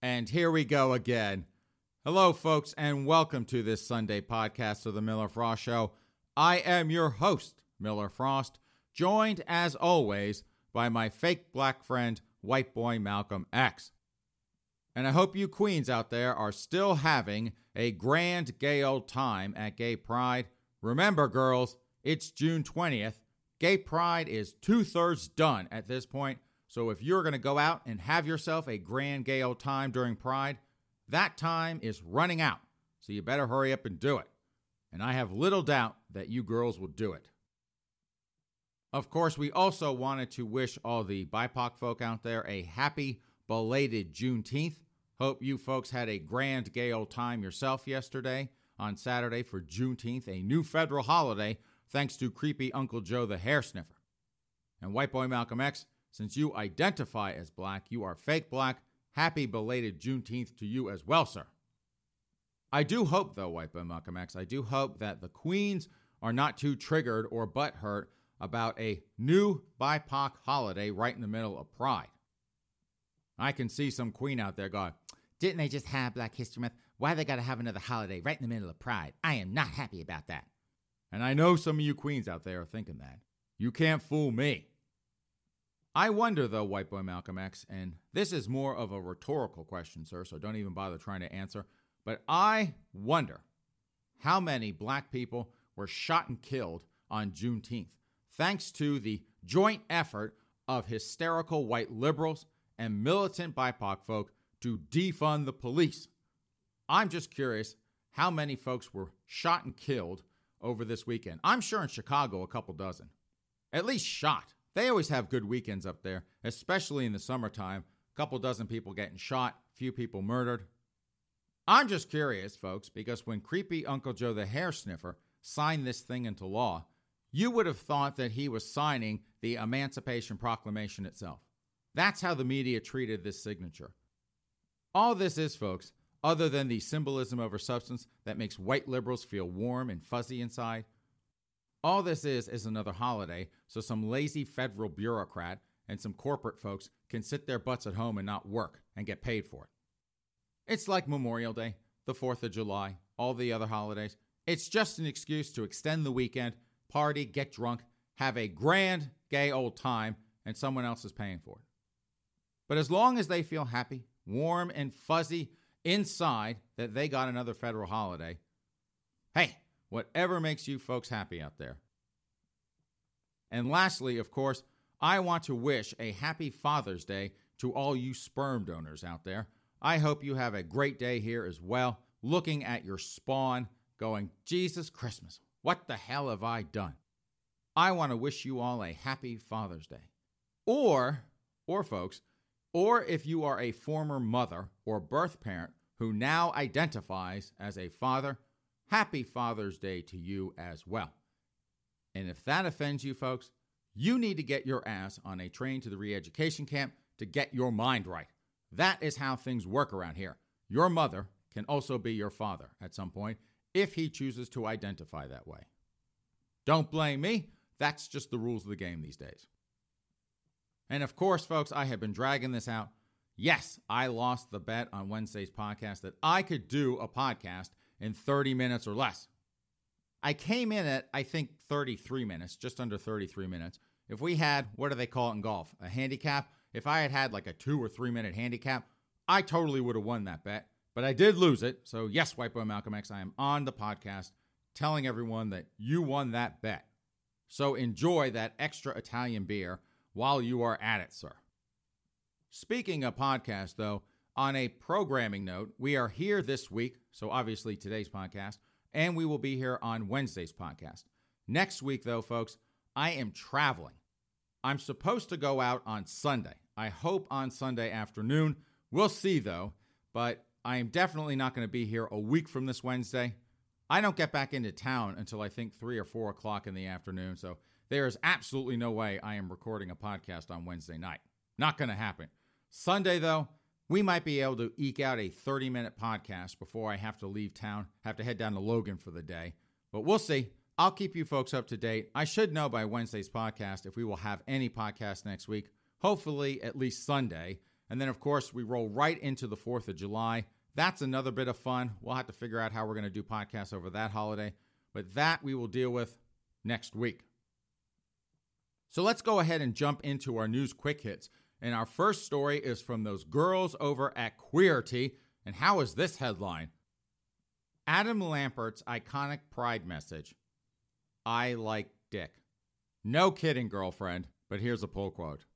And here we go again. Hello, folks, and welcome to this Sunday podcast of the Miller Frost Show. I am your host, Miller Frost, joined as always by my fake black friend, white boy Malcolm X. And I hope you queens out there are still having a grand gay old time at Gay Pride. Remember, girls, it's June 20th. Gay Pride is two thirds done at this point. So if you're going to go out and have yourself a grand gay old time during Pride, that time is running out. So you better hurry up and do it. And I have little doubt that you girls will do it. Of course, we also wanted to wish all the BIPOC folk out there a happy belated Juneteenth. Hope you folks had a grand gay old time yourself yesterday on Saturday for Juneteenth, a new federal holiday, thanks to creepy Uncle Joe the hair sniffer. And White Boy Malcolm X, since you identify as black, you are fake black. Happy belated Juneteenth to you as well, sir. I do hope, though, White Boy Malcolm X, I do hope that the Queens are not too triggered or butthurt about a new BIPOC holiday right in the middle of Pride. I can see some Queen out there going, Didn't they just have Black History Month? Why they got to have another holiday right in the middle of Pride? I am not happy about that. And I know some of you Queens out there are thinking that. You can't fool me. I wonder, though, White Boy Malcolm X, and this is more of a rhetorical question, sir, so don't even bother trying to answer, but I wonder how many black people were shot and killed on Juneteenth, thanks to the joint effort of hysterical white liberals and militant BIPOC folk to defund the police. I'm just curious how many folks were shot and killed over this weekend. I'm sure in Chicago, a couple dozen. At least shot. They always have good weekends up there, especially in the summertime. A couple dozen people getting shot, few people murdered. I'm just curious, folks, because when creepy Uncle Joe the hair sniffer signed this thing into law, you would have thought that he was signing the Emancipation Proclamation itself. That's how the media treated this signature. All this is, folks, other than the symbolism over substance that makes white liberals feel warm and fuzzy inside, all this is is another holiday, so some lazy federal bureaucrat and some corporate folks can sit their butts at home and not work and get paid for it. It's like Memorial Day, the 4th of July, all the other holidays. It's just an excuse to extend the weekend, party, get drunk, have a grand gay old time, and someone else is paying for it. But as long as they feel happy, warm, and fuzzy inside that they got another federal holiday, hey, whatever makes you folks happy out there. And lastly, of course, I want to wish a happy Father's Day to all you sperm donors out there. I hope you have a great day here as well, looking at your spawn, going, Jesus Christmas, what the hell have I done? I want to wish you all a happy Father's Day. Or, or folks, or if you are a former mother or birth parent who now identifies as a father, happy Father's Day to you as well. And if that offends you, folks, you need to get your ass on a train to the re education camp to get your mind right. That is how things work around here. Your mother can also be your father at some point if he chooses to identify that way. Don't blame me. That's just the rules of the game these days. And of course, folks, I have been dragging this out. Yes, I lost the bet on Wednesday's podcast that I could do a podcast in 30 minutes or less. I came in at, I think, 33 minutes, just under 33 minutes. If we had, what do they call it in golf? A handicap? If I had had like a two or three minute handicap, I totally would have won that bet. But I did lose it. So, yes, White Boy Malcolm X, I am on the podcast telling everyone that you won that bet. So, enjoy that extra Italian beer while you are at it, sir. Speaking of podcasts, though, on a programming note, we are here this week, so obviously today's podcast, and we will be here on Wednesday's podcast. Next week, though, folks, I am traveling. I'm supposed to go out on Sunday. I hope on Sunday afternoon. We'll see, though, but I am definitely not going to be here a week from this Wednesday. I don't get back into town until I think 3 or 4 o'clock in the afternoon, so there is absolutely no way I am recording a podcast on Wednesday night. Not going to happen. Sunday, though, we might be able to eke out a 30 minute podcast before I have to leave town, have to head down to Logan for the day. But we'll see. I'll keep you folks up to date. I should know by Wednesday's podcast if we will have any podcast next week, hopefully at least Sunday. And then, of course, we roll right into the 4th of July. That's another bit of fun. We'll have to figure out how we're going to do podcasts over that holiday, but that we will deal with next week. So let's go ahead and jump into our news quick hits. And our first story is from those girls over at Queerty. And how is this headline? Adam Lambert's iconic pride message I like dick. No kidding, girlfriend, but here's a pull quote.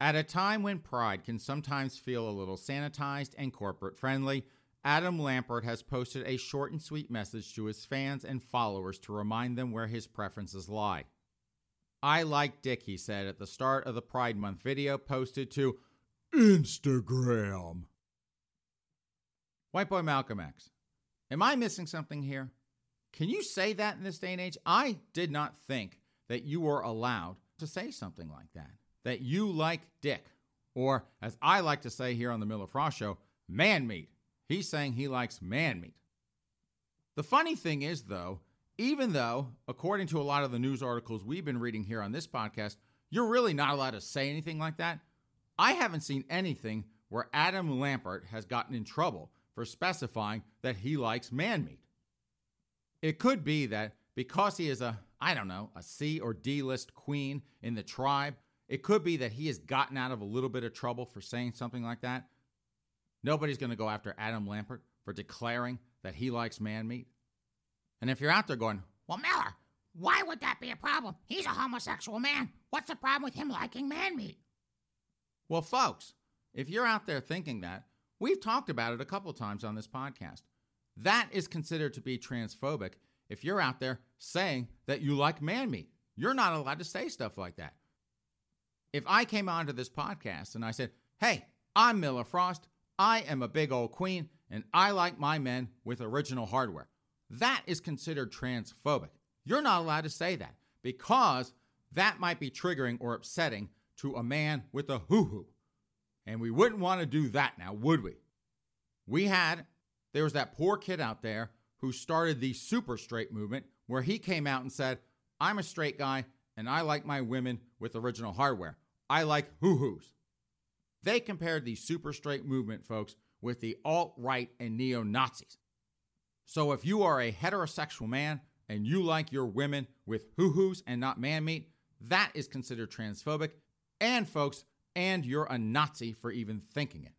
At a time when pride can sometimes feel a little sanitized and corporate friendly, Adam Lambert has posted a short and sweet message to his fans and followers to remind them where his preferences lie. I like Dick, he said at the start of the Pride Month video posted to Instagram. White Boy Malcolm X. Am I missing something here? Can you say that in this day and age? I did not think that you were allowed to say something like that. That you like Dick, or as I like to say here on the Miller Frost Show, man meat. He's saying he likes man meat. The funny thing is, though, even though, according to a lot of the news articles we've been reading here on this podcast, you're really not allowed to say anything like that. I haven't seen anything where Adam Lambert has gotten in trouble for specifying that he likes man meat. It could be that because he is a, I don't know, a C or D list queen in the tribe, it could be that he has gotten out of a little bit of trouble for saying something like that. Nobody's going to go after Adam Lambert for declaring that he likes man meat. And if you're out there going, Well, Miller, why would that be a problem? He's a homosexual man. What's the problem with him liking man meat? Well, folks, if you're out there thinking that, we've talked about it a couple times on this podcast. That is considered to be transphobic if you're out there saying that you like man meat. You're not allowed to say stuff like that. If I came onto this podcast and I said, Hey, I'm Miller Frost, I am a big old queen, and I like my men with original hardware. That is considered transphobic. You're not allowed to say that because that might be triggering or upsetting to a man with a hoo hoo. And we wouldn't want to do that now, would we? We had, there was that poor kid out there who started the super straight movement where he came out and said, I'm a straight guy and I like my women with original hardware. I like hoo hoos. They compared the super straight movement, folks, with the alt right and neo Nazis. So if you are a heterosexual man and you like your women with hoo hoos and not man meat, that is considered transphobic. And folks, and you're a Nazi for even thinking it.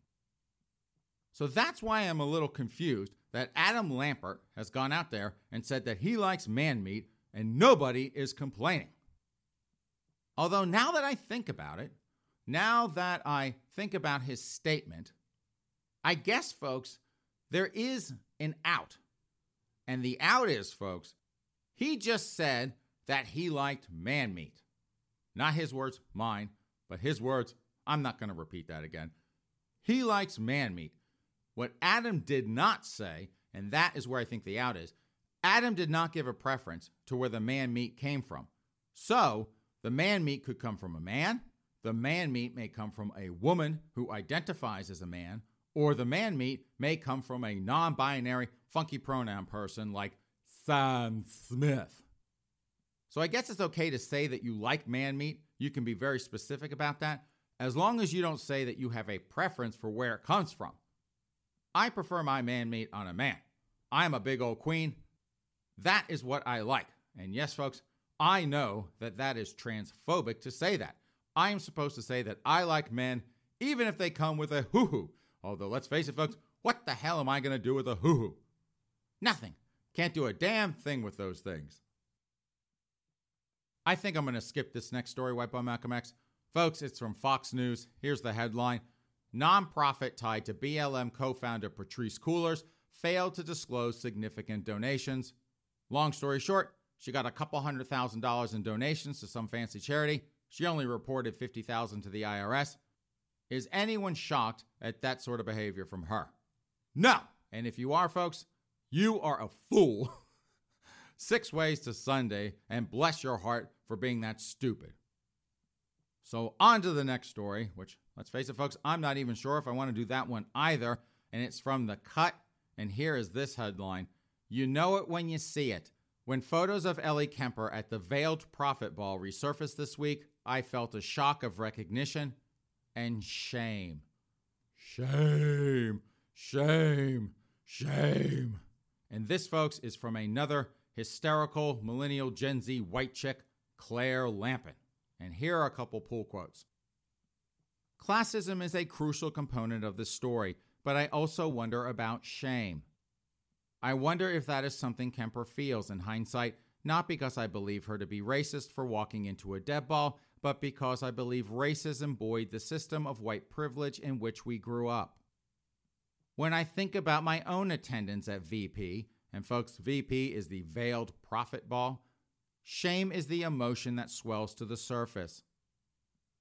So that's why I'm a little confused that Adam Lambert has gone out there and said that he likes man meat and nobody is complaining. Although now that I think about it, now that I think about his statement, I guess, folks, there is an out and the out is, folks, he just said that he liked man meat. Not his words, mine, but his words. I'm not going to repeat that again. He likes man meat. What Adam did not say, and that is where I think the out is, Adam did not give a preference to where the man meat came from. So, the man meat could come from a man, the man meat may come from a woman who identifies as a man, or the man meat may come from a non binary funky pronoun person like Sam Smith. So I guess it's okay to say that you like man meat. You can be very specific about that, as long as you don't say that you have a preference for where it comes from. I prefer my man meat on a man. I'm a big old queen. That is what I like. And yes, folks, I know that that is transphobic to say that. I am supposed to say that I like men, even if they come with a hoo hoo. Although, let's face it, folks, what the hell am I going to do with a hoo hoo? Nothing. Can't do a damn thing with those things. I think I'm going to skip this next story, White Boy Malcolm X. Folks, it's from Fox News. Here's the headline Nonprofit tied to BLM co founder Patrisse Cullors failed to disclose significant donations. Long story short, she got a couple hundred thousand dollars in donations to some fancy charity. She only reported 50,000 to the IRS. Is anyone shocked at that sort of behavior from her? No. And if you are, folks, you are a fool. Six ways to Sunday, and bless your heart for being that stupid. So, on to the next story, which, let's face it, folks, I'm not even sure if I want to do that one either. And it's from The Cut. And here is this headline You know it when you see it. When photos of Ellie Kemper at the Veiled Prophet Ball resurfaced this week, I felt a shock of recognition and shame. Shame, shame, shame. And this, folks, is from another hysterical millennial Gen Z white chick, Claire Lampen. And here are a couple pull quotes. Classism is a crucial component of the story, but I also wonder about shame. I wonder if that is something Kemper feels in hindsight, not because I believe her to be racist for walking into a deb ball, but because I believe racism buoyed the system of white privilege in which we grew up. When I think about my own attendance at VP, and folks, VP is the Veiled Prophet Ball, shame is the emotion that swells to the surface.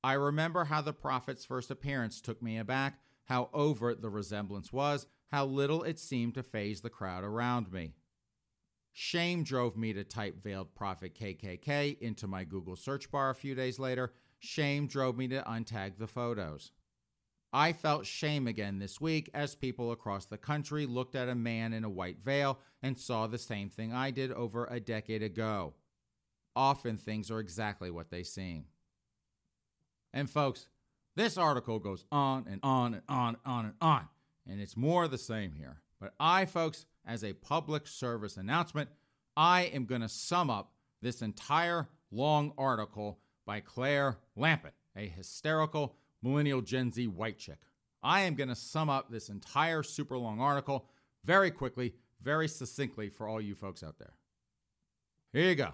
I remember how the prophet's first appearance took me aback, how overt the resemblance was, how little it seemed to phase the crowd around me. Shame drove me to type Veiled Prophet KKK into my Google search bar a few days later. Shame drove me to untag the photos. I felt shame again this week as people across the country looked at a man in a white veil and saw the same thing I did over a decade ago. Often things are exactly what they seem. And folks, this article goes on and on and on and on and on, and it's more the same here. But I, folks, as a public service announcement, I am going to sum up this entire long article by Claire Lampen, a hysterical millennial Gen Z white chick. I am going to sum up this entire super long article very quickly, very succinctly for all you folks out there. Here you go.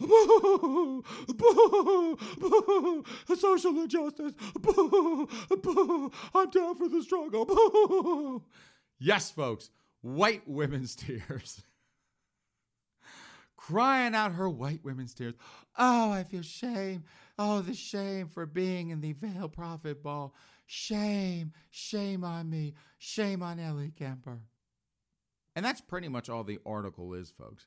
Boo! Boo! Boo! Social injustice. I'm down for the struggle. Boo! Yes, folks, white women's tears. Crying out her white women's tears. Oh, I feel shame. Oh, the shame for being in the Veil Prophet Ball. Shame, shame on me. Shame on Ellie Kemper. And that's pretty much all the article is, folks.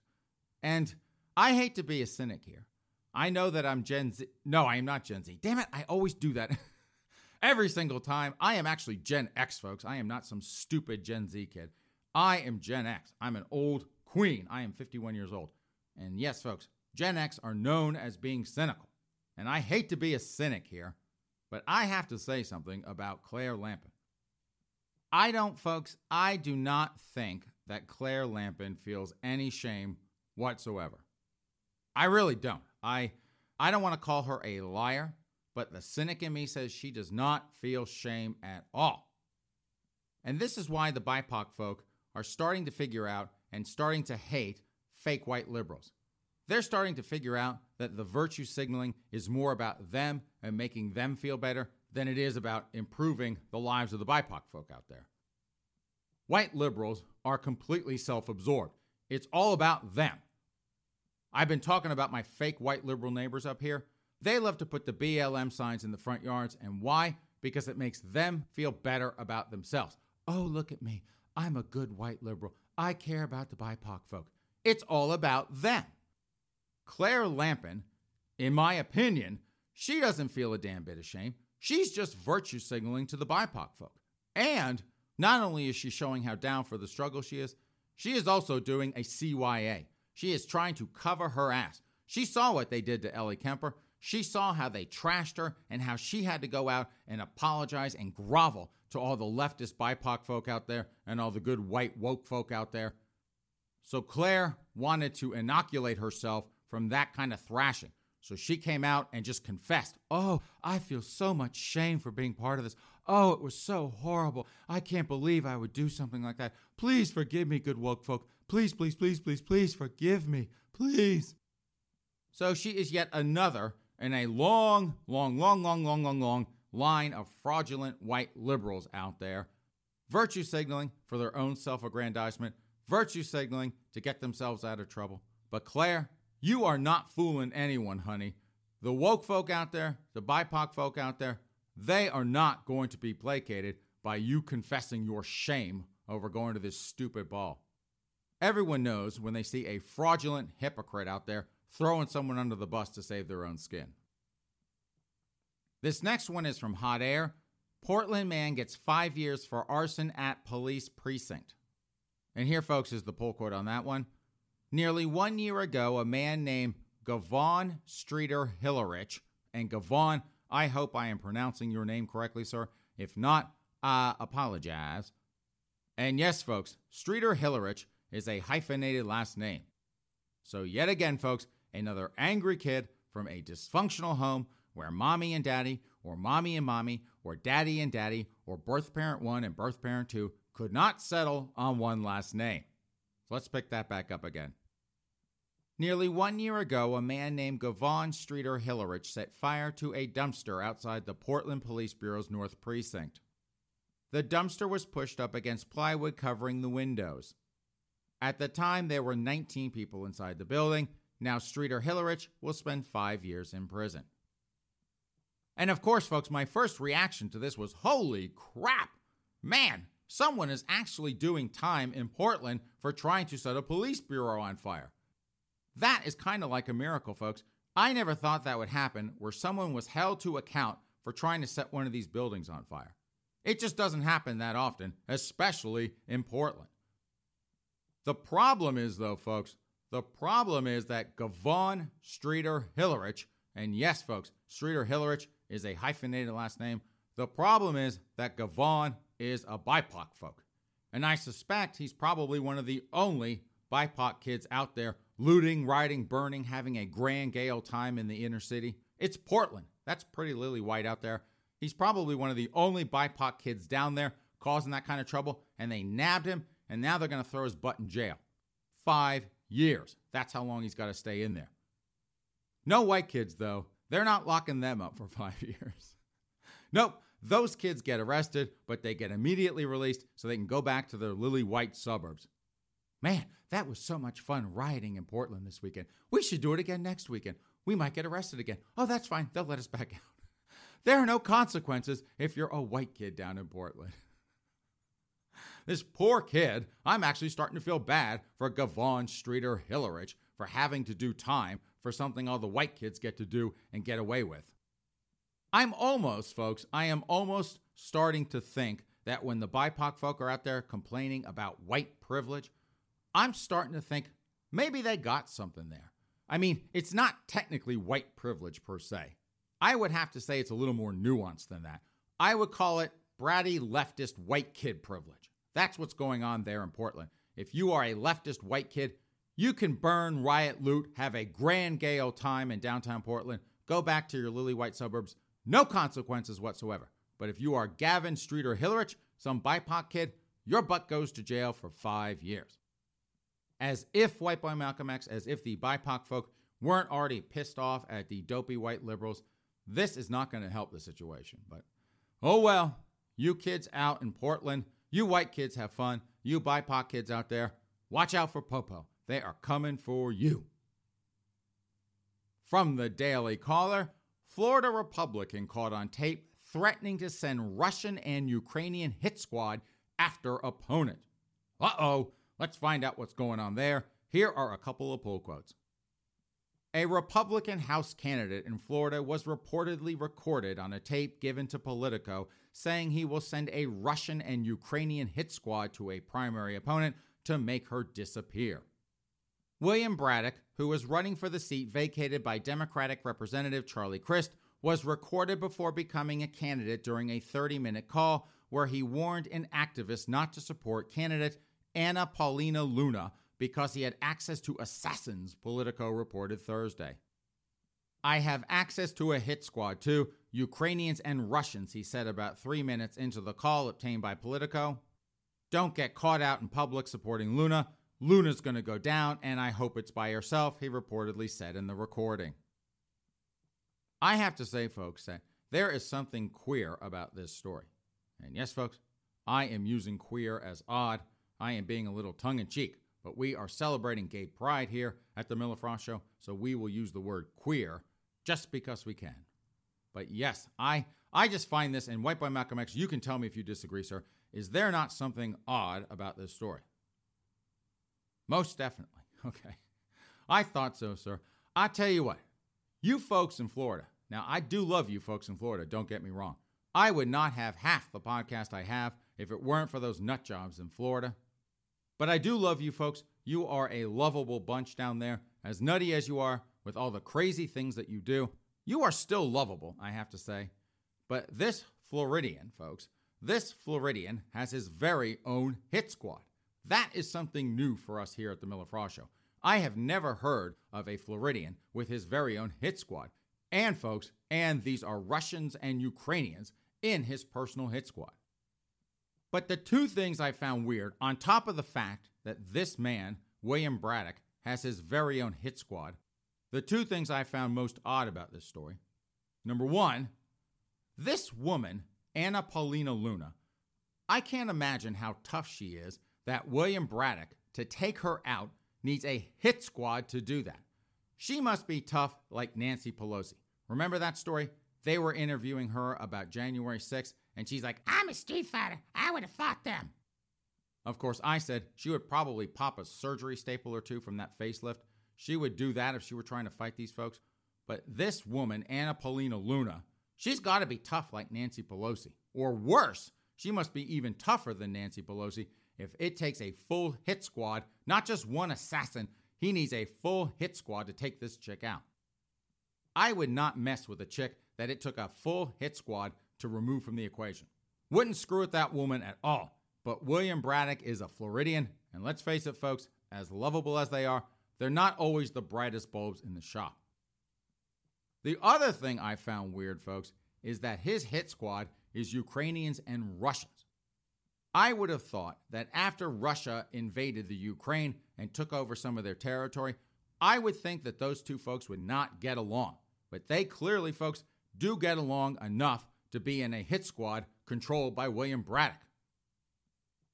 And I hate to be a cynic here. I know that I'm Gen Z. No, I am not Gen Z. Damn it, I always do that. Every single time. I am actually Gen X, folks. I am not some stupid Gen Z kid. I am Gen X. I'm an old queen. I am 51 years old. And yes, folks, Gen X are known as being cynical. And I hate to be a cynic here, but I have to say something about Claire Lampen. I don't, folks, I do not think that Claire Lampen feels any shame whatsoever. I really don't. I I don't want to call her a liar, but the cynic in me says she does not feel shame at all. And this is why the BIPOC folk are starting to figure out and starting to hate fake white liberals. They're starting to figure out that the virtue signaling is more about them and making them feel better than it is about improving the lives of the BIPOC folk out there. White liberals are completely self absorbed. It's all about them. I've been talking about my fake white liberal neighbors up here. They love to put the BLM signs in the front yards. And why? Because it makes them feel better about themselves. Oh, look at me. I'm a good white liberal. I care about the BIPOC folk. It's all about them. Claire Lampen, in my opinion, she doesn't feel a damn bit of shame. She's just virtue signaling to the BIPOC folk. And not only is she showing how down for the struggle she is, she is also doing a CYA, she is trying to cover her ass. She saw what they did to Ellie Kemper. She saw how they trashed her and how she had to go out and apologize and grovel to all the leftist BIPOC folk out there and all the good white woke folk out there. So Claire wanted to inoculate herself from that kind of thrashing. So she came out and just confessed, Oh, I feel so much shame for being part of this. Oh, it was so horrible. I can't believe I would do something like that. Please forgive me, good woke folk. Please, please, please, please, please forgive me. Please. So she is yet another in a long, long, long, long, long, long, long line of fraudulent white liberals out there, virtue signaling for their own self aggrandizement, virtue signaling to get themselves out of trouble. But Claire, you are not fooling anyone, honey. The woke folk out there, the BIPOC folk out there, they are not going to be placated by you confessing your shame over going to this stupid ball. Everyone knows when they see a fraudulent hypocrite out there throwing someone under the bus to save their own skin. This next one is from Hot Air. Portland man gets five years for arson at police precinct. And here, folks, is the pull quote on that one. Nearly one year ago, a man named Gavon Streeter Hillerich, and Gavon, I hope I am pronouncing your name correctly, sir. If not, I apologize. And yes, folks, Streeter Hillerich is a hyphenated last name. So, yet again, folks, another angry kid from a dysfunctional home where mommy and daddy, or mommy and mommy, or daddy and daddy, or birth parent one and birth parent two could not settle on one last name. So let's pick that back up again. Nearly one year ago, a man named Gavon Streeter Hillerich set fire to a dumpster outside the Portland Police Bureau's North Precinct. The dumpster was pushed up against plywood covering the windows. At the time, there were 19 people inside the building. Now, Streeter Hillerich will spend five years in prison. And of course, folks, my first reaction to this was holy crap! Man, someone is actually doing time in Portland for trying to set a police bureau on fire. That is kind of like a miracle, folks. I never thought that would happen where someone was held to account for trying to set one of these buildings on fire. It just doesn't happen that often, especially in Portland. The problem is, though, folks, the problem is that Gavon Streeter Hillerich, and yes, folks, Streeter Hillerich is a hyphenated last name. The problem is that Gavon is a BIPOC folk. And I suspect he's probably one of the only BIPOC kids out there looting, rioting, burning, having a grand gay old time in the inner city. It's Portland. That's pretty lily white out there. He's probably one of the only BIPOC kids down there causing that kind of trouble, and they nabbed him, and now they're going to throw his butt in jail. Five years. That's how long he's got to stay in there. No white kids, though. They're not locking them up for five years. nope. Those kids get arrested, but they get immediately released so they can go back to their lily white suburbs. Man, that was so much fun rioting in Portland this weekend. We should do it again next weekend. We might get arrested again. Oh, that's fine. They'll let us back out. There are no consequences if you're a white kid down in Portland. this poor kid, I'm actually starting to feel bad for Gavon Streeter Hillerich for having to do time for something all the white kids get to do and get away with. I'm almost, folks, I am almost starting to think that when the BIPOC folk are out there complaining about white privilege, I'm starting to think maybe they got something there. I mean, it's not technically white privilege per se. I would have to say it's a little more nuanced than that. I would call it bratty leftist white kid privilege. That's what's going on there in Portland. If you are a leftist white kid, you can burn, riot, loot, have a grand gay old time in downtown Portland, go back to your lily white suburbs, no consequences whatsoever. But if you are Gavin Streeter Hillerich, some BIPOC kid, your butt goes to jail for five years. As if White Boy Malcolm X, as if the BIPOC folk weren't already pissed off at the dopey white liberals, this is not going to help the situation. But oh well, you kids out in Portland, you white kids have fun. You BIPOC kids out there, watch out for Popo. They are coming for you. From the Daily Caller, Florida Republican caught on tape threatening to send Russian and Ukrainian hit squad after opponent. Uh oh, let's find out what's going on there. Here are a couple of pull quotes. A Republican House candidate in Florida was reportedly recorded on a tape given to Politico saying he will send a Russian and Ukrainian hit squad to a primary opponent to make her disappear. William Braddock, who was running for the seat vacated by Democratic Representative Charlie Crist, was recorded before becoming a candidate during a 30 minute call where he warned an activist not to support candidate Anna Paulina Luna because he had access to assassins, Politico reported Thursday. I have access to a hit squad too, Ukrainians and Russians, he said about three minutes into the call obtained by Politico. Don't get caught out in public supporting Luna. Luna's going to go down, and I hope it's by herself, he reportedly said in the recording. I have to say, folks, that there is something queer about this story. And yes, folks, I am using queer as odd. I am being a little tongue in cheek, but we are celebrating gay pride here at the Miller Frost Show, so we will use the word queer just because we can. But yes, I I just find this, and White Boy Malcolm X, you can tell me if you disagree, sir. Is there not something odd about this story? Most definitely. Okay. I thought so, sir. I tell you what, you folks in Florida, now I do love you folks in Florida, don't get me wrong. I would not have half the podcast I have if it weren't for those nut jobs in Florida. But I do love you folks. You are a lovable bunch down there. As nutty as you are, with all the crazy things that you do, you are still lovable, I have to say. But this Floridian, folks, this Floridian has his very own hit squad. That is something new for us here at the Miller Frost Show. I have never heard of a Floridian with his very own hit squad. And, folks, and these are Russians and Ukrainians in his personal hit squad. But the two things I found weird, on top of the fact that this man, William Braddock, has his very own hit squad, the two things I found most odd about this story. Number one, this woman, Anna Paulina Luna, I can't imagine how tough she is that William Braddock, to take her out, needs a hit squad to do that. She must be tough like Nancy Pelosi. Remember that story? They were interviewing her about January 6th, and she's like, I'm a street fighter. I would have fought them. Of course, I said she would probably pop a surgery staple or two from that facelift. She would do that if she were trying to fight these folks. But this woman, Anna Paulina Luna, she's got to be tough like Nancy Pelosi. Or worse, she must be even tougher than Nancy Pelosi if it takes a full hit squad, not just one assassin, he needs a full hit squad to take this chick out. I would not mess with a chick that it took a full hit squad to remove from the equation. Wouldn't screw with that woman at all. But William Braddock is a Floridian, and let's face it, folks, as lovable as they are, they're not always the brightest bulbs in the shop. The other thing I found weird, folks, is that his hit squad is Ukrainians and Russians. I would have thought that after Russia invaded the Ukraine and took over some of their territory, I would think that those two folks would not get along. But they clearly, folks, do get along enough to be in a hit squad controlled by William Braddock.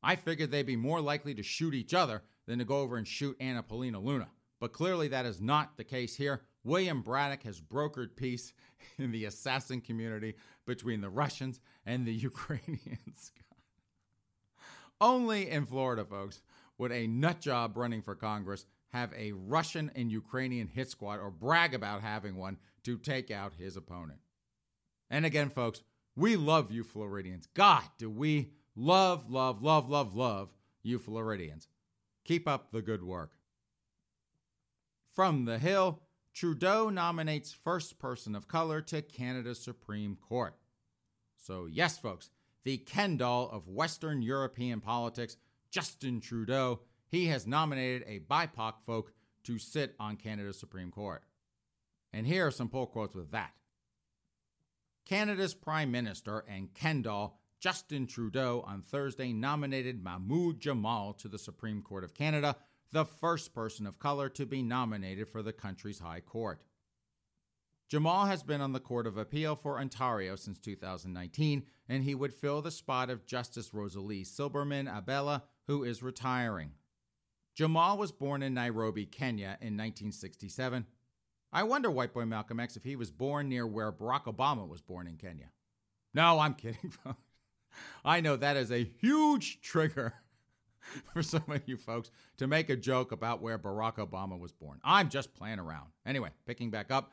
I figured they'd be more likely to shoot each other than to go over and shoot Anna Paulina Luna. But clearly that is not the case here. William Braddock has brokered peace in the assassin community between the Russians and the Ukrainians. Only in Florida, folks, would a nut job running for Congress have a Russian and Ukrainian hit squad or brag about having one to take out his opponent. And again, folks, we love you Floridians. God, do we love, love, love, love, love you Floridians. Keep up the good work. From the Hill, Trudeau nominates first person of color to Canada's Supreme Court. So, yes, folks, the Ken doll of Western European politics, Justin Trudeau, he has nominated a BIPOC folk to sit on Canada's Supreme Court. And here are some pull quotes with that. Canada's Prime Minister and Ken doll, Justin Trudeau, on Thursday nominated Mahmoud Jamal to the Supreme Court of Canada, the first person of color to be nominated for the country's High Court. Jamal has been on the Court of Appeal for Ontario since 2019, and he would fill the spot of Justice Rosalie Silberman Abella, who is retiring. Jamal was born in Nairobi, Kenya in 1967. I wonder, White Boy Malcolm X, if he was born near where Barack Obama was born in Kenya. No, I'm kidding, folks. I know that is a huge trigger for some of you folks to make a joke about where Barack Obama was born. I'm just playing around. Anyway, picking back up,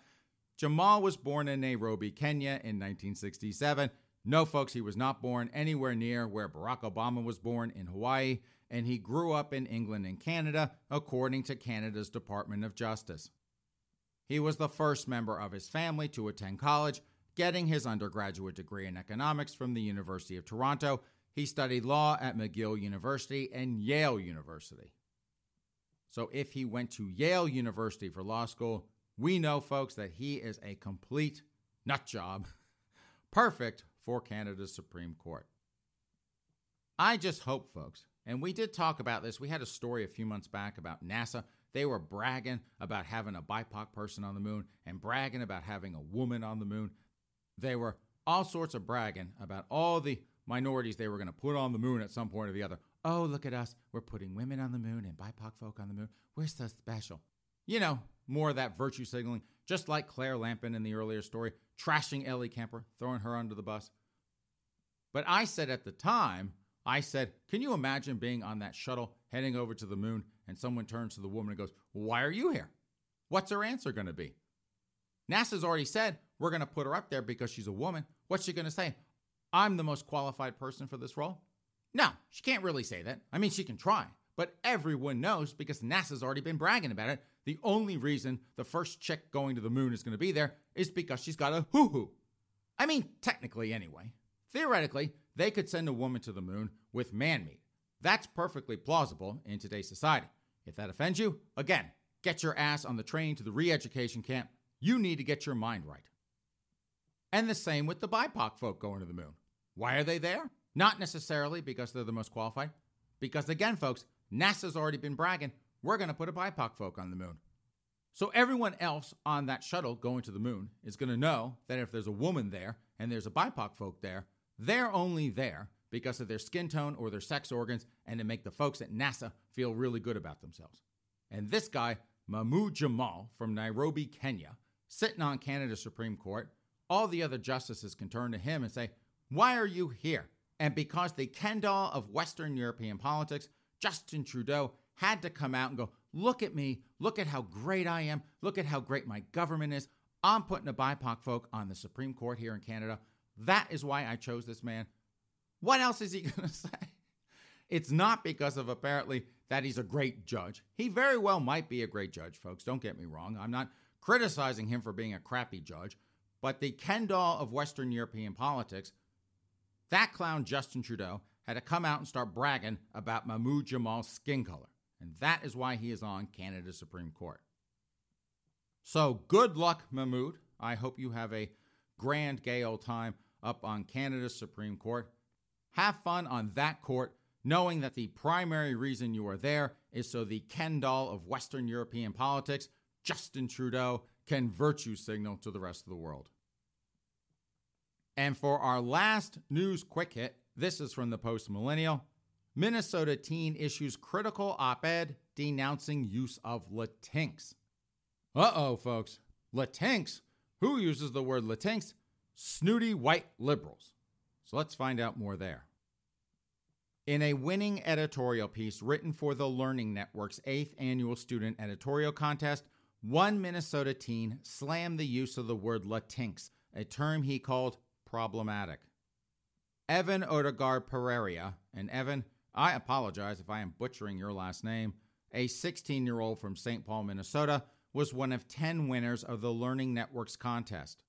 Jamal was born in Nairobi, Kenya in 1967. No, folks, he was not born anywhere near where Barack Obama was born in Hawaii, and he grew up in England and Canada, according to Canada's Department of Justice. He was the first member of his family to attend college, getting his undergraduate degree in economics from the University of Toronto. He studied law at McGill University and Yale University. So, if he went to Yale University for law school, we know, folks, that he is a complete nut job, perfect for Canada's Supreme Court. I just hope, folks, and we did talk about this. We had a story a few months back about NASA They were bragging about having a BIPOC person on the moon and bragging about having a woman on the moon. They were all sorts of bragging about all the minorities they were going to put on the moon at some point or the other. Oh, look at us. We're putting women on the moon and BIPOC folk on the moon. We're so special. You know, more of that virtue signaling, just like Claire Lampen in the earlier story, trashing Ellie Kemper, throwing her under the bus. But I said at the time, I said, can you imagine being on that shuttle heading over to the moon and someone turns to the woman and goes, Why are you here? What's her answer going to be? NASA's already said we're going to put her up there because she's a woman. What's she going to say? I'm the most qualified person for this role? No, she can't really say that. I mean, she can try, but everyone knows because NASA's already been bragging about it. The only reason the first chick going to the moon is going to be there is because she's got a hoo hoo. I mean, technically, anyway. Theoretically, they could send a woman to the moon with man meat. That's perfectly plausible in today's society. If that offends you, again, get your ass on the train to the re education camp. You need to get your mind right. And the same with the BIPOC folk going to the moon. Why are they there? Not necessarily because they're the most qualified, because again, folks, NASA's already been bragging, we're going to put a BIPOC folk on the moon. So everyone else on that shuttle going to the moon is going to know that if there's a woman there and there's a BIPOC folk there, they're only there because of their skin tone or their sex organs and to make the folks at NASA feel really good about themselves. And this guy, Mahmoud Jamal from Nairobi, Kenya, sitting on Canada's Supreme Court, all the other justices can turn to him and say, Why are you here? And because the Ken doll of Western European politics, Justin Trudeau had to come out and go, Look at me. Look at how great I am. Look at how great my government is. I'm putting a BIPOC folk on the Supreme Court here in Canada. That is why I chose this man. What else is he going to say? It's not because of apparently that he's a great judge. He very well might be a great judge, folks. Don't get me wrong. I'm not criticizing him for being a crappy judge. But the Ken doll of Western European politics, that clown Justin Trudeau had to come out and start bragging about Mahmoud Jamal's skin color. And that is why he is on Canada's Supreme Court. So good luck, Mahmoud. I hope you have a grand gay old time up on Canada's Supreme Court. Have fun on that court, knowing that the primary reason you are there is so the Ken doll of Western European politics, Justin Trudeau, can virtue signal to the rest of the world. And for our last news quick hit, this is from the Post Millennial. Minnesota teen issues critical op ed denouncing use of Latinx. Uh oh, folks. Latinx? Who uses the word Latinx? Snooty white liberals. So let's find out more there. In a winning editorial piece written for the Learning Network's eighth annual student editorial contest, one Minnesota teen slammed the use of the word Latinx, a term he called problematic. Evan Odegaard Pereira, and Evan, I apologize if I am butchering your last name, a 16 year old from St. Paul, Minnesota, was one of 10 winners of the Learning Network's contest.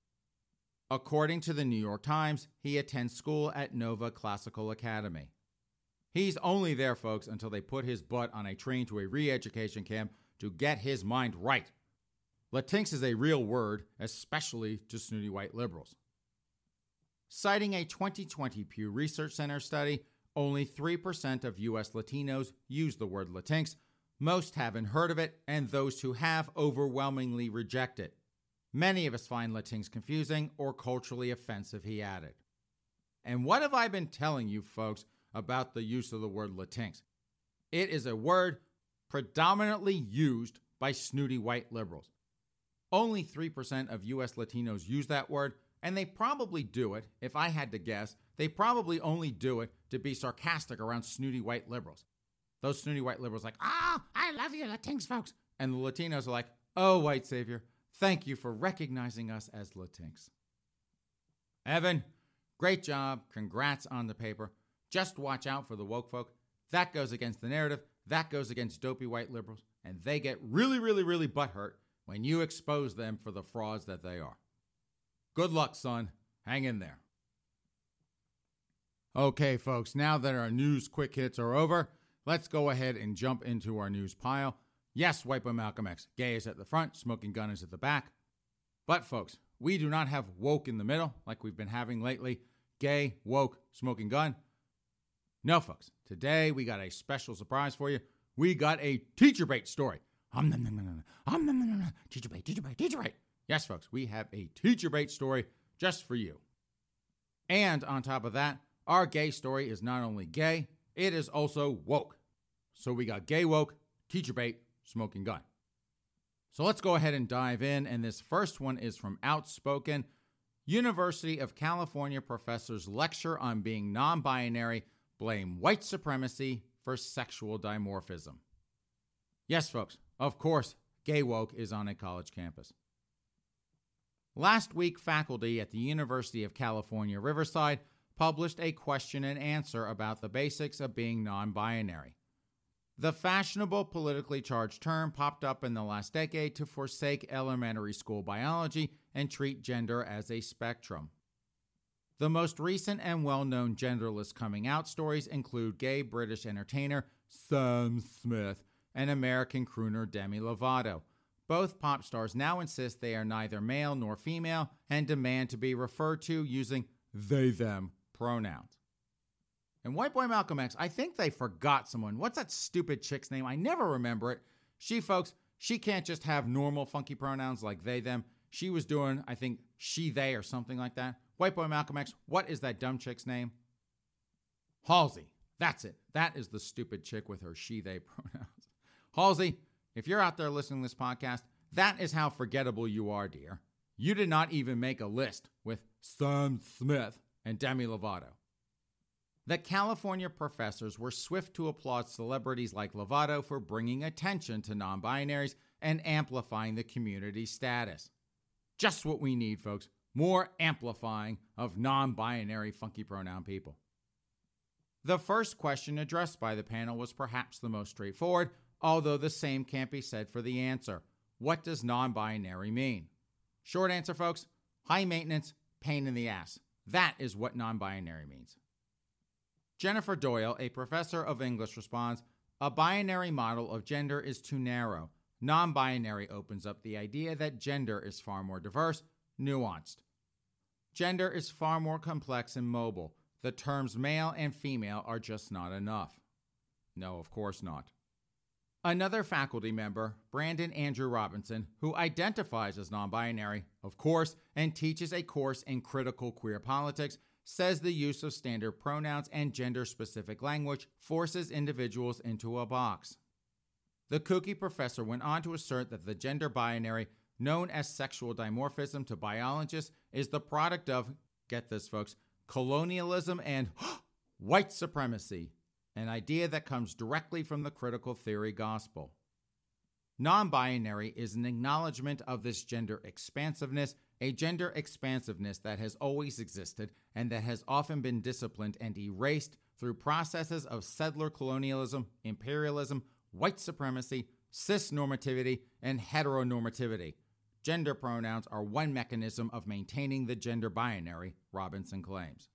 According to the New York Times, he attends school at Nova Classical Academy. He's only there, folks, until they put his butt on a train to a re education camp to get his mind right. Latinx is a real word, especially to snooty white liberals. Citing a 2020 Pew Research Center study, only 3% of U.S. Latinos use the word Latinx. Most haven't heard of it, and those who have overwhelmingly reject it. Many of us find Latinx confusing or culturally offensive, he added. And what have I been telling you folks about the use of the word Latinx? It is a word predominantly used by snooty white liberals. Only 3% of US Latinos use that word, and they probably do it, if I had to guess, they probably only do it to be sarcastic around snooty white liberals. Those snooty white liberals like, Oh, I love you, Latinx folks. and the Latinos are like, oh, white savior, thank you for recognizing us as Latinx. Evan, great job. Congrats on the paper. Just watch out for the woke folk. That goes against the narrative. That goes against dopey white liberals. And they get really, really, really butthurt when you expose them for the frauds that they are. Good luck, son. Hang in there. Okay, folks, now that our news quick hits are over, let's go ahead and jump into our news pile. Yes, Boy Malcolm X, gay is at the front, smoking gun is at the back. But, folks, we do not have woke in the middle like we've been having lately gay, woke, smoking gun. No, folks, today we got a special surprise for you. We got a teacher bait story. Um, nom, nom, nom. Um, nom, nom, nom. Teacher bait, teacher bait, teacher bait. Yes, folks, we have a teacher bait story just for you. And on top of that, our gay story is not only gay, it is also woke. So we got gay woke, teacher bait, smoking gun. So let's go ahead and dive in. And this first one is from Outspoken. University of California professors lecture on being non binary blame white supremacy for sexual dimorphism. Yes, folks, of course, gay woke is on a college campus. Last week, faculty at the University of California, Riverside published a question and answer about the basics of being non binary. The fashionable, politically charged term popped up in the last decade to forsake elementary school biology and treat gender as a spectrum. The most recent and well known genderless coming out stories include gay British entertainer Sam Smith and American crooner Demi Lovato. Both pop stars now insist they are neither male nor female and demand to be referred to using they them pronouns. And White Boy Malcolm X, I think they forgot someone. What's that stupid chick's name? I never remember it. She, folks, she can't just have normal funky pronouns like they, them. She was doing, I think, she, they, or something like that. White Boy Malcolm X, what is that dumb chick's name? Halsey. That's it. That is the stupid chick with her she, they pronouns. Halsey, if you're out there listening to this podcast, that is how forgettable you are, dear. You did not even make a list with Sam Smith and Demi Lovato. The California professors were swift to applaud celebrities like Lovato for bringing attention to non binaries and amplifying the community's status. Just what we need, folks. More amplifying of non binary funky pronoun people. The first question addressed by the panel was perhaps the most straightforward, although the same can't be said for the answer. What does non binary mean? Short answer, folks high maintenance, pain in the ass. That is what non binary means. Jennifer Doyle, a professor of English, responds A binary model of gender is too narrow. Non binary opens up the idea that gender is far more diverse, nuanced. Gender is far more complex and mobile. The terms male and female are just not enough. No, of course not. Another faculty member, Brandon Andrew Robinson, who identifies as non binary, of course, and teaches a course in critical queer politics, says the use of standard pronouns and gender specific language forces individuals into a box. The kooky professor went on to assert that the gender binary, known as sexual dimorphism to biologists, is the product of, get this, folks, colonialism and white supremacy, an idea that comes directly from the critical theory gospel. Non binary is an acknowledgement of this gender expansiveness a gender expansiveness that has always existed and that has often been disciplined and erased through processes of settler colonialism, imperialism, white supremacy, cis normativity, and heteronormativity. Gender pronouns are one mechanism of maintaining the gender binary, Robinson claims.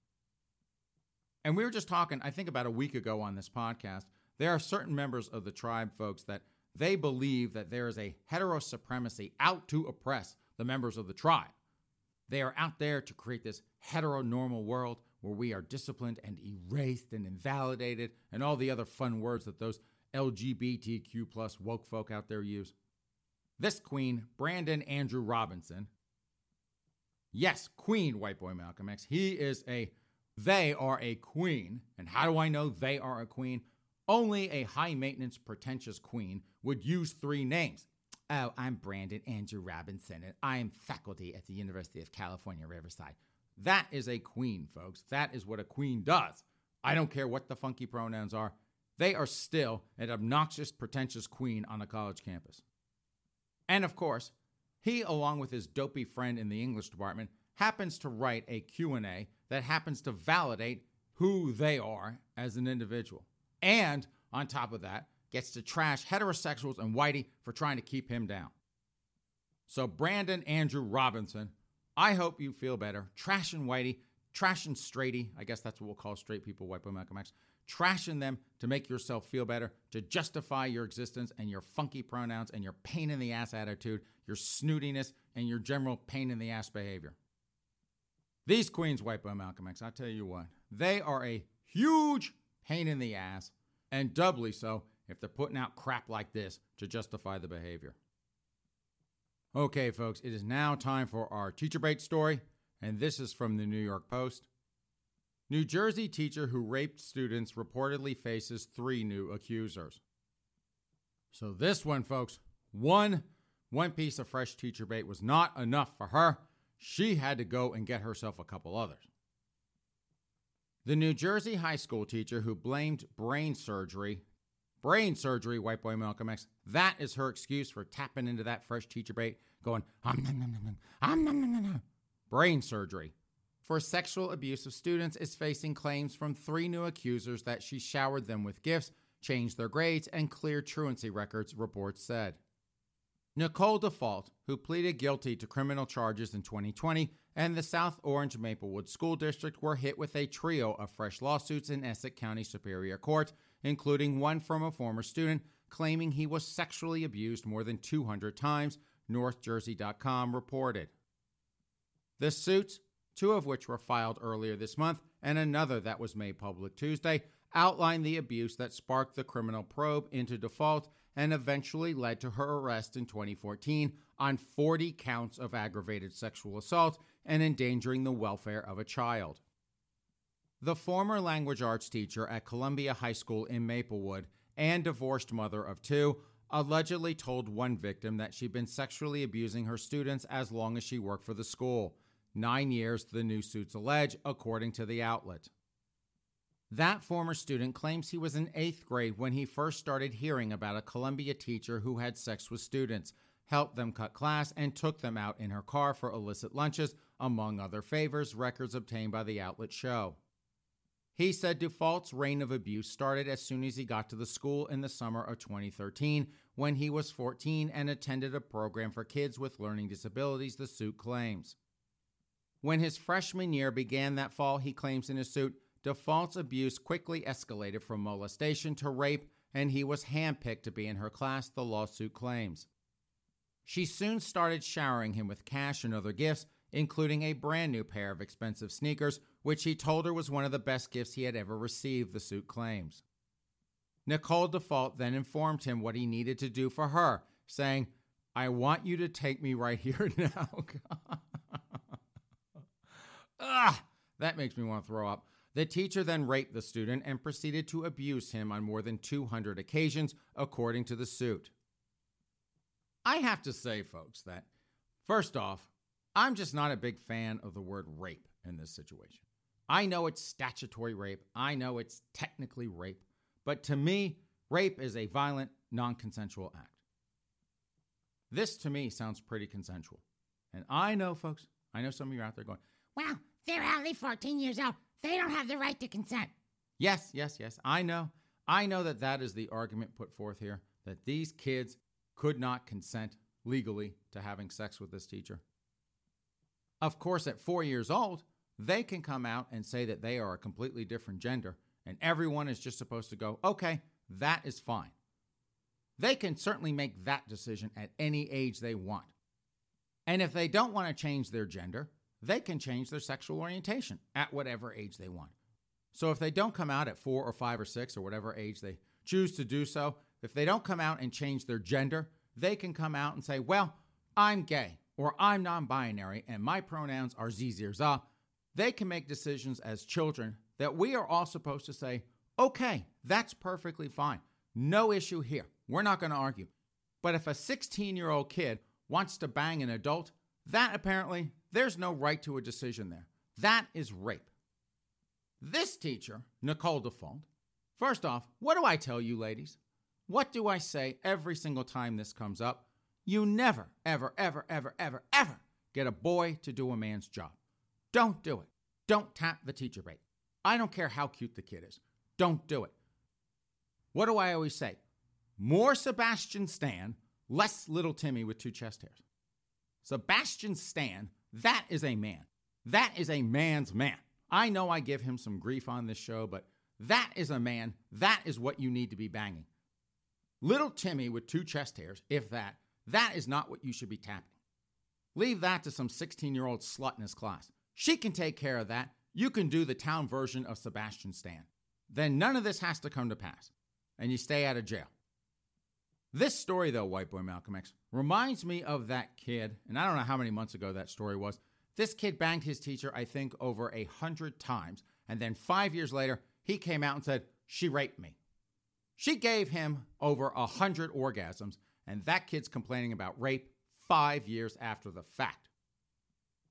And we were just talking, I think about a week ago on this podcast, there are certain members of the tribe, folks, that they believe that there is a hetero supremacy out to oppress the members of the tribe. They are out there to create this heteronormal world where we are disciplined and erased and invalidated and all the other fun words that those LGBTQ plus woke folk out there use. This queen, Brandon Andrew Robinson, yes, Queen White Boy Malcolm X, he is a, they are a queen. And how do I know they are a queen? Only a high maintenance, pretentious queen would use three names. Oh, I'm Brandon Andrew Robinson, and I am faculty at the University of California, Riverside. That is a queen, folks. That is what a queen does. I don't care what the funky pronouns are, they are still an obnoxious, pretentious queen on a college campus. And of course, he, along with his dopey friend in the English department, happens to write a Q&A that happens to validate who they are as an individual. And on top of that, gets to trash heterosexuals and Whitey for trying to keep him down. So, Brandon Andrew Robinson, I hope you feel better. Trashing Whitey, trashing straighty, I guess that's what we'll call straight people, white boy Malcolm X, trashing them to make yourself feel better, to justify your existence and your funky pronouns and your pain in the ass attitude, your snootiness, and your general pain in the ass behavior. These queens, white boy Malcolm X, I tell you what, they are a huge pain in the ass, and doubly so if they're putting out crap like this to justify the behavior. Okay, folks, it is now time for our teacher bait story, and this is from the New York Post. New Jersey teacher who raped students reportedly faces three new accusers. So this one, folks, one one piece of fresh teacher bait was not enough for her. She had to go and get herself a couple others. The New Jersey high school teacher who blamed brain surgery, brain surgery, white boy Malcolm X, that is her excuse for tapping into that fresh teacher bait, going, um, nom, nom, nom, nom, nom, nom, nom. brain surgery. For sexual abuse of students is facing claims from three new accusers that she showered them with gifts, changed their grades, and cleared truancy records, reports said. Nicole Dufault, who pleaded guilty to criminal charges in 2020, and the South Orange Maplewood School District were hit with a trio of fresh lawsuits in Essex County Superior Court, including one from a former student claiming he was sexually abused more than 200 times, NorthJersey.com reported. The suits, two of which were filed earlier this month and another that was made public Tuesday, outline the abuse that sparked the criminal probe into Dufault and eventually led to her arrest in 2014 on 40 counts of aggravated sexual assault and endangering the welfare of a child. The former language arts teacher at Columbia High School in Maplewood and divorced mother of two allegedly told one victim that she'd been sexually abusing her students as long as she worked for the school. Nine years, the new suits allege, according to the outlet. That former student claims he was in eighth grade when he first started hearing about a Columbia teacher who had sex with students, helped them cut class, and took them out in her car for illicit lunches, among other favors, records obtained by the outlet show. He said Dufault's reign of abuse started as soon as he got to the school in the summer of 2013 when he was 14 and attended a program for kids with learning disabilities, the suit claims. When his freshman year began that fall, he claims in his suit, Dufault's abuse quickly escalated from molestation to rape, and he was handpicked to be in her class, the lawsuit claims. She soon started showering him with cash and other gifts, including a brand new pair of expensive sneakers, which he told her was one of the best gifts he had ever received, the suit claims. Nicole Dufault then informed him what he needed to do for her, saying, I want you to take me right here now. ah, that makes me want to throw up. The teacher then raped the student and proceeded to abuse him on more than 200 occasions, according to the suit. I have to say, folks, that first off, I'm just not a big fan of the word rape in this situation. I know it's statutory rape, I know it's technically rape, but to me, rape is a violent, non consensual act. This to me sounds pretty consensual. And I know, folks, I know some of you are out there going, Well, they're only 14 years old. They don't have the right to consent. Yes, yes, yes. I know. I know that that is the argument put forth here that these kids could not consent legally to having sex with this teacher. Of course, at four years old, they can come out and say that they are a completely different gender, and everyone is just supposed to go, okay, that is fine. They can certainly make that decision at any age they want. And if they don't want to change their gender, they can change their sexual orientation at whatever age they want. So if they don't come out at four or five or six or whatever age they choose to do so, if they don't come out and change their gender, they can come out and say, well, I'm gay or I'm non binary and my pronouns are Z, or za. They can make decisions as children that we are all supposed to say, okay, that's perfectly fine. No issue here. We're not going to argue. But if a 16 year old kid wants to bang an adult, that apparently there's no right to a decision there. That is rape. This teacher, Nicole Dufault, first off, what do I tell you, ladies? What do I say every single time this comes up? You never, ever, ever, ever, ever, ever get a boy to do a man's job. Don't do it. Don't tap the teacher bait. I don't care how cute the kid is. Don't do it. What do I always say? More Sebastian Stan, less little Timmy with two chest hairs. Sebastian Stan that is a man. That is a man's man. I know I give him some grief on this show, but that is a man. That is what you need to be banging. Little Timmy with two chest hairs, if that, that is not what you should be tapping. Leave that to some 16 year old slut in his class. She can take care of that. You can do the town version of Sebastian Stan. Then none of this has to come to pass, and you stay out of jail. This story, though, White Boy Malcolm X, reminds me of that kid, and I don't know how many months ago that story was. This kid banged his teacher, I think, over a hundred times. And then five years later, he came out and said, She raped me. She gave him over a hundred orgasms, and that kid's complaining about rape five years after the fact.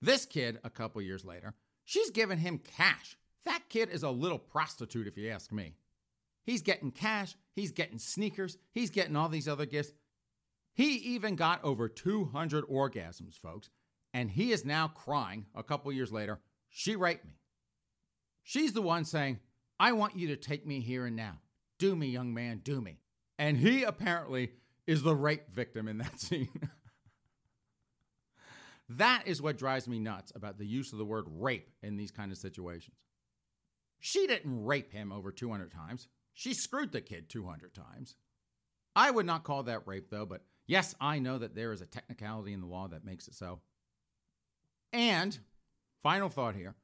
This kid, a couple years later, she's given him cash. That kid is a little prostitute, if you ask me. He's getting cash, he's getting sneakers, he's getting all these other gifts. He even got over 200 orgasms, folks, and he is now crying a couple years later, she raped me. She's the one saying, I want you to take me here and now. Do me, young man, do me. And he apparently is the rape victim in that scene. that is what drives me nuts about the use of the word rape in these kind of situations. She didn't rape him over 200 times. She screwed the kid 200 times. I would not call that rape, though, but yes, I know that there is a technicality in the law that makes it so. And, final thought here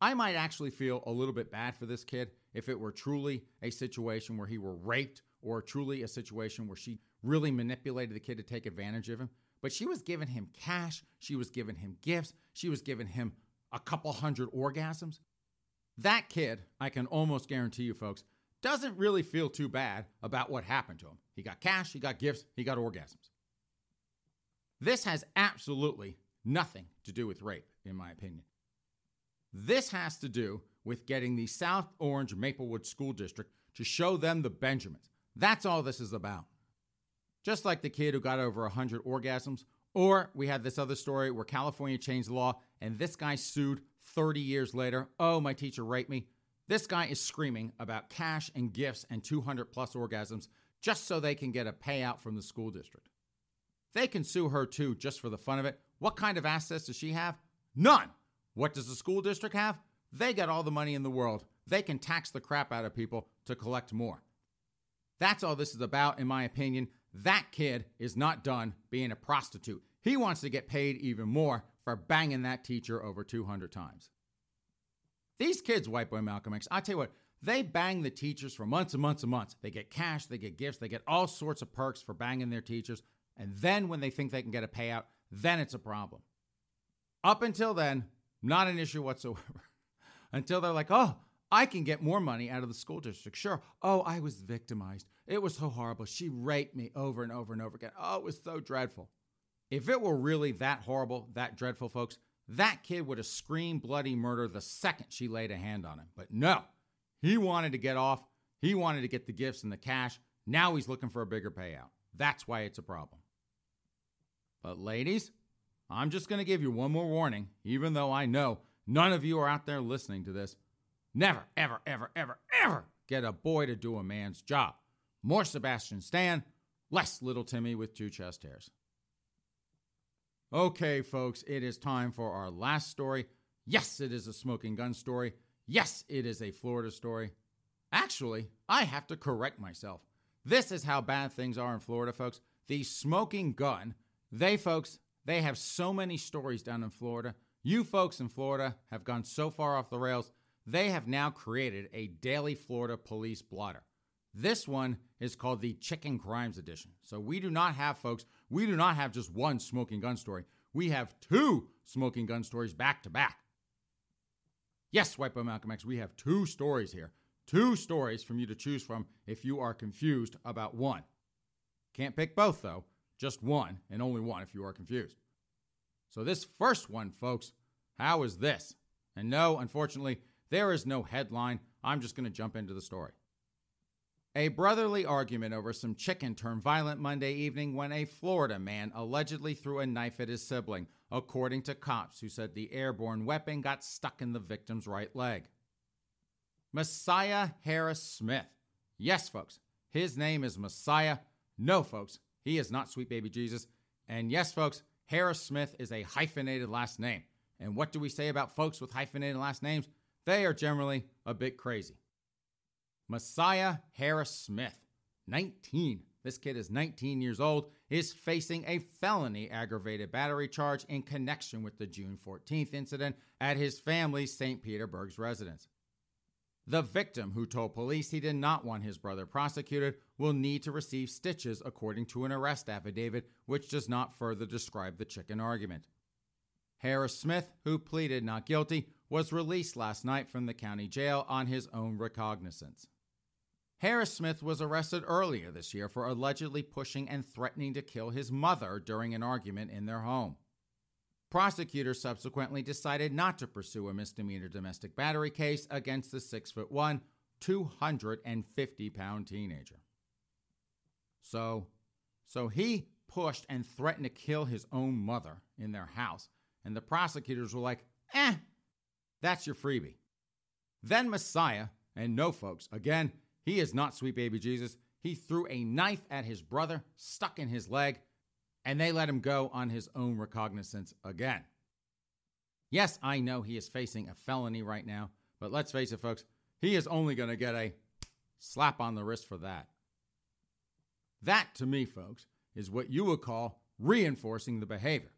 I might actually feel a little bit bad for this kid if it were truly a situation where he were raped or truly a situation where she really manipulated the kid to take advantage of him. But she was giving him cash, she was giving him gifts, she was giving him a couple hundred orgasms. That kid, I can almost guarantee you, folks, doesn't really feel too bad about what happened to him. He got cash, he got gifts, he got orgasms. This has absolutely nothing to do with rape, in my opinion. This has to do with getting the South Orange Maplewood School District to show them the Benjamins. That's all this is about. Just like the kid who got over 100 orgasms, or we had this other story where California changed the law and this guy sued 30 years later. Oh, my teacher raped me. This guy is screaming about cash and gifts and 200 plus orgasms just so they can get a payout from the school district. They can sue her too just for the fun of it. What kind of assets does she have? None. What does the school district have? They got all the money in the world. They can tax the crap out of people to collect more. That's all this is about, in my opinion. That kid is not done being a prostitute. He wants to get paid even more for banging that teacher over 200 times. These kids, White Boy Malcolm X, I tell you what, they bang the teachers for months and months and months. They get cash, they get gifts, they get all sorts of perks for banging their teachers. And then when they think they can get a payout, then it's a problem. Up until then, not an issue whatsoever. until they're like, oh, I can get more money out of the school district. Sure. Oh, I was victimized. It was so horrible. She raped me over and over and over again. Oh, it was so dreadful. If it were really that horrible, that dreadful, folks, that kid would have screamed bloody murder the second she laid a hand on him. But no, he wanted to get off. He wanted to get the gifts and the cash. Now he's looking for a bigger payout. That's why it's a problem. But, ladies, I'm just going to give you one more warning, even though I know none of you are out there listening to this. Never, ever, ever, ever, ever get a boy to do a man's job. More Sebastian Stan, less little Timmy with two chest hairs. Okay, folks, it is time for our last story. Yes, it is a smoking gun story. Yes, it is a Florida story. Actually, I have to correct myself. This is how bad things are in Florida, folks. The smoking gun, they, folks, they have so many stories down in Florida. You folks in Florida have gone so far off the rails, they have now created a daily Florida police blotter. This one is called the Chicken Crimes Edition. So we do not have, folks, we do not have just one smoking gun story. We have two smoking gun stories back to back. Yes, White Malcolm X, we have two stories here. Two stories from you to choose from if you are confused about one. Can't pick both, though. Just one, and only one if you are confused. So, this first one, folks, how is this? And no, unfortunately, there is no headline. I'm just going to jump into the story. A brotherly argument over some chicken turned violent Monday evening when a Florida man allegedly threw a knife at his sibling, according to cops who said the airborne weapon got stuck in the victim's right leg. Messiah Harris Smith. Yes, folks, his name is Messiah. No, folks, he is not sweet baby Jesus. And yes, folks, Harris Smith is a hyphenated last name. And what do we say about folks with hyphenated last names? They are generally a bit crazy. Messiah Harris Smith, 19. This kid is 19 years old, is facing a felony aggravated battery charge in connection with the June 14th incident at his family's St. Petersburg's residence. The victim, who told police he did not want his brother prosecuted, will need to receive stitches according to an arrest affidavit, which does not further describe the chicken argument. Harris Smith, who pleaded not guilty, was released last night from the county jail on his own recognizance. Harris Smith was arrested earlier this year for allegedly pushing and threatening to kill his mother during an argument in their home. Prosecutors subsequently decided not to pursue a misdemeanor domestic battery case against the 6 foot 1, 250 pound teenager. So, so he pushed and threatened to kill his own mother in their house, and the prosecutors were like, eh, that's your freebie. Then Messiah, and no folks, again, he is not sweet baby Jesus. He threw a knife at his brother, stuck in his leg, and they let him go on his own recognizance again. Yes, I know he is facing a felony right now, but let's face it, folks, he is only going to get a slap on the wrist for that. That, to me, folks, is what you would call reinforcing the behavior.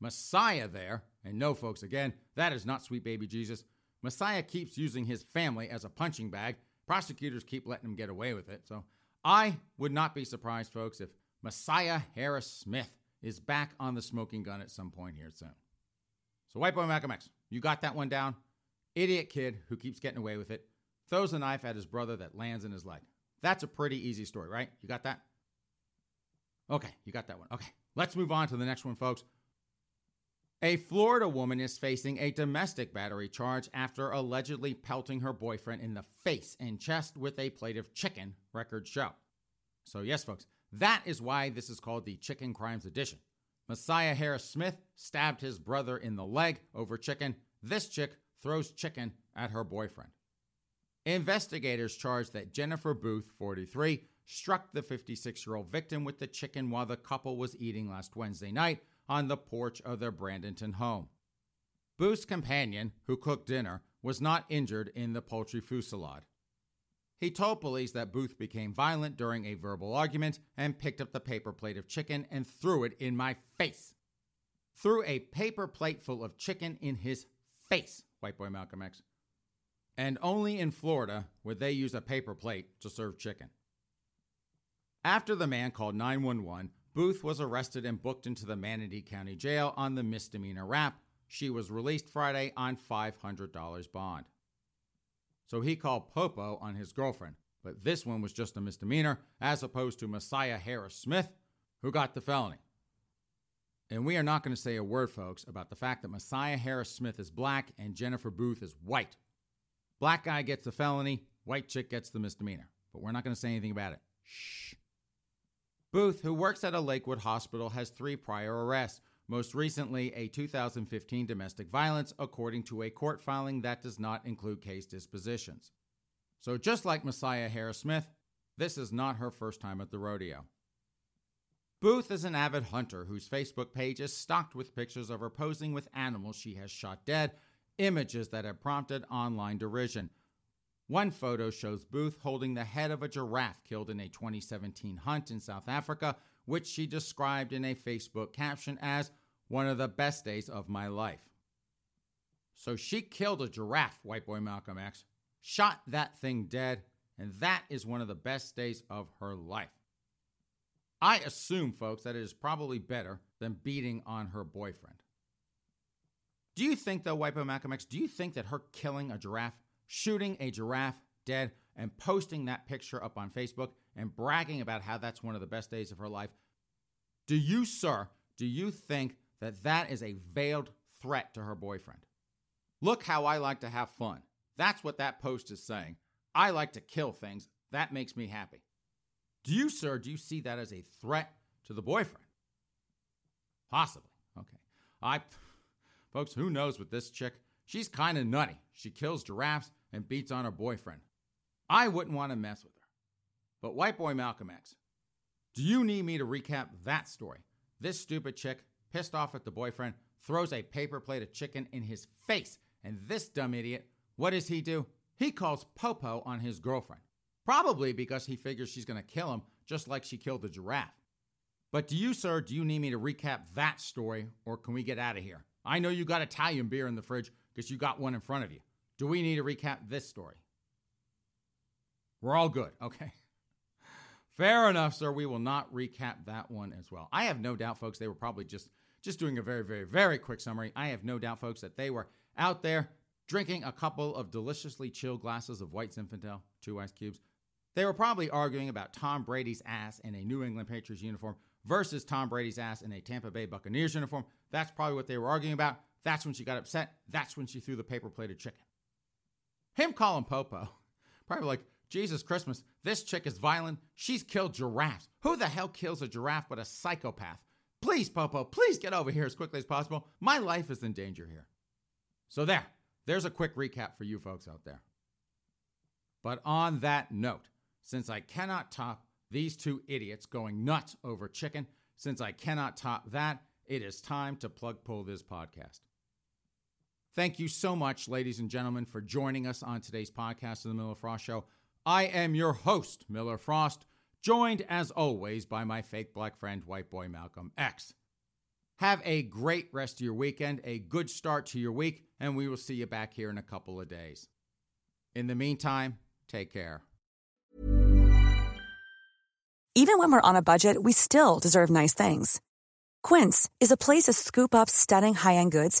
Messiah there, and no, folks, again, that is not sweet baby Jesus. Messiah keeps using his family as a punching bag Prosecutors keep letting him get away with it. So I would not be surprised, folks, if Messiah Harris Smith is back on the smoking gun at some point here soon. So, White Boy Malcolm X, you got that one down? Idiot kid who keeps getting away with it, throws a knife at his brother that lands in his leg. That's a pretty easy story, right? You got that? Okay, you got that one. Okay, let's move on to the next one, folks. A Florida woman is facing a domestic battery charge after allegedly pelting her boyfriend in the face and chest with a plate of chicken, records show. So, yes, folks, that is why this is called the Chicken Crimes Edition. Messiah Harris Smith stabbed his brother in the leg over chicken. This chick throws chicken at her boyfriend. Investigators charge that Jennifer Booth, 43, struck the 56 year old victim with the chicken while the couple was eating last Wednesday night on the porch of their Brandenton home. Booth's companion, who cooked dinner, was not injured in the poultry fusillade. He told police that Booth became violent during a verbal argument and picked up the paper plate of chicken and threw it in my face. Threw a paper plate full of chicken in his face, white boy Malcolm X. And only in Florida would they use a paper plate to serve chicken. After the man called 911, Booth was arrested and booked into the Manatee County Jail on the misdemeanor rap. She was released Friday on $500 bond. So he called Popo on his girlfriend, but this one was just a misdemeanor, as opposed to Messiah Harris Smith, who got the felony. And we are not going to say a word, folks, about the fact that Messiah Harris Smith is black and Jennifer Booth is white. Black guy gets the felony, white chick gets the misdemeanor. But we're not going to say anything about it. Shh. Booth, who works at a Lakewood hospital, has three prior arrests, most recently a 2015 domestic violence, according to a court filing that does not include case dispositions. So, just like Messiah Harris Smith, this is not her first time at the rodeo. Booth is an avid hunter whose Facebook page is stocked with pictures of her posing with animals she has shot dead, images that have prompted online derision. One photo shows Booth holding the head of a giraffe killed in a 2017 hunt in South Africa, which she described in a Facebook caption as one of the best days of my life. So she killed a giraffe, white boy Malcolm X, shot that thing dead, and that is one of the best days of her life. I assume, folks, that it is probably better than beating on her boyfriend. Do you think, though, White Boy Malcolm X, do you think that her killing a giraffe shooting a giraffe dead and posting that picture up on Facebook and bragging about how that's one of the best days of her life. Do you, sir, do you think that that is a veiled threat to her boyfriend? Look how I like to have fun. That's what that post is saying. I like to kill things. That makes me happy. Do you, sir, do you see that as a threat to the boyfriend? Possibly. Okay. I, folks, who knows with this chick? She's kind of nutty. She kills giraffes and beats on her boyfriend. I wouldn't want to mess with her. But White Boy Malcolm X, do you need me to recap that story? This stupid chick, pissed off at the boyfriend, throws a paper plate of chicken in his face. And this dumb idiot, what does he do? He calls Popo on his girlfriend. Probably because he figures she's going to kill him just like she killed the giraffe. But do you, sir, do you need me to recap that story or can we get out of here? I know you got Italian beer in the fridge because you got one in front of you. Do we need to recap this story? We're all good. Okay. Fair enough, sir. We will not recap that one as well. I have no doubt, folks, they were probably just just doing a very, very, very quick summary. I have no doubt, folks, that they were out there drinking a couple of deliciously chilled glasses of white Zinfandel, two ice cubes. They were probably arguing about Tom Brady's ass in a New England Patriots uniform versus Tom Brady's ass in a Tampa Bay Buccaneers uniform. That's probably what they were arguing about. That's when she got upset. That's when she threw the paper plated chicken. Him calling Popo, probably like, Jesus Christmas, this chick is violent. She's killed giraffes. Who the hell kills a giraffe but a psychopath? Please, Popo, please get over here as quickly as possible. My life is in danger here. So, there, there's a quick recap for you folks out there. But on that note, since I cannot top these two idiots going nuts over chicken, since I cannot top that, it is time to plug pull this podcast. Thank you so much, ladies and gentlemen, for joining us on today's podcast of the Miller Frost Show. I am your host, Miller Frost, joined as always by my fake black friend, white boy Malcolm X. Have a great rest of your weekend, a good start to your week, and we will see you back here in a couple of days. In the meantime, take care. Even when we're on a budget, we still deserve nice things. Quince is a place to scoop up stunning high end goods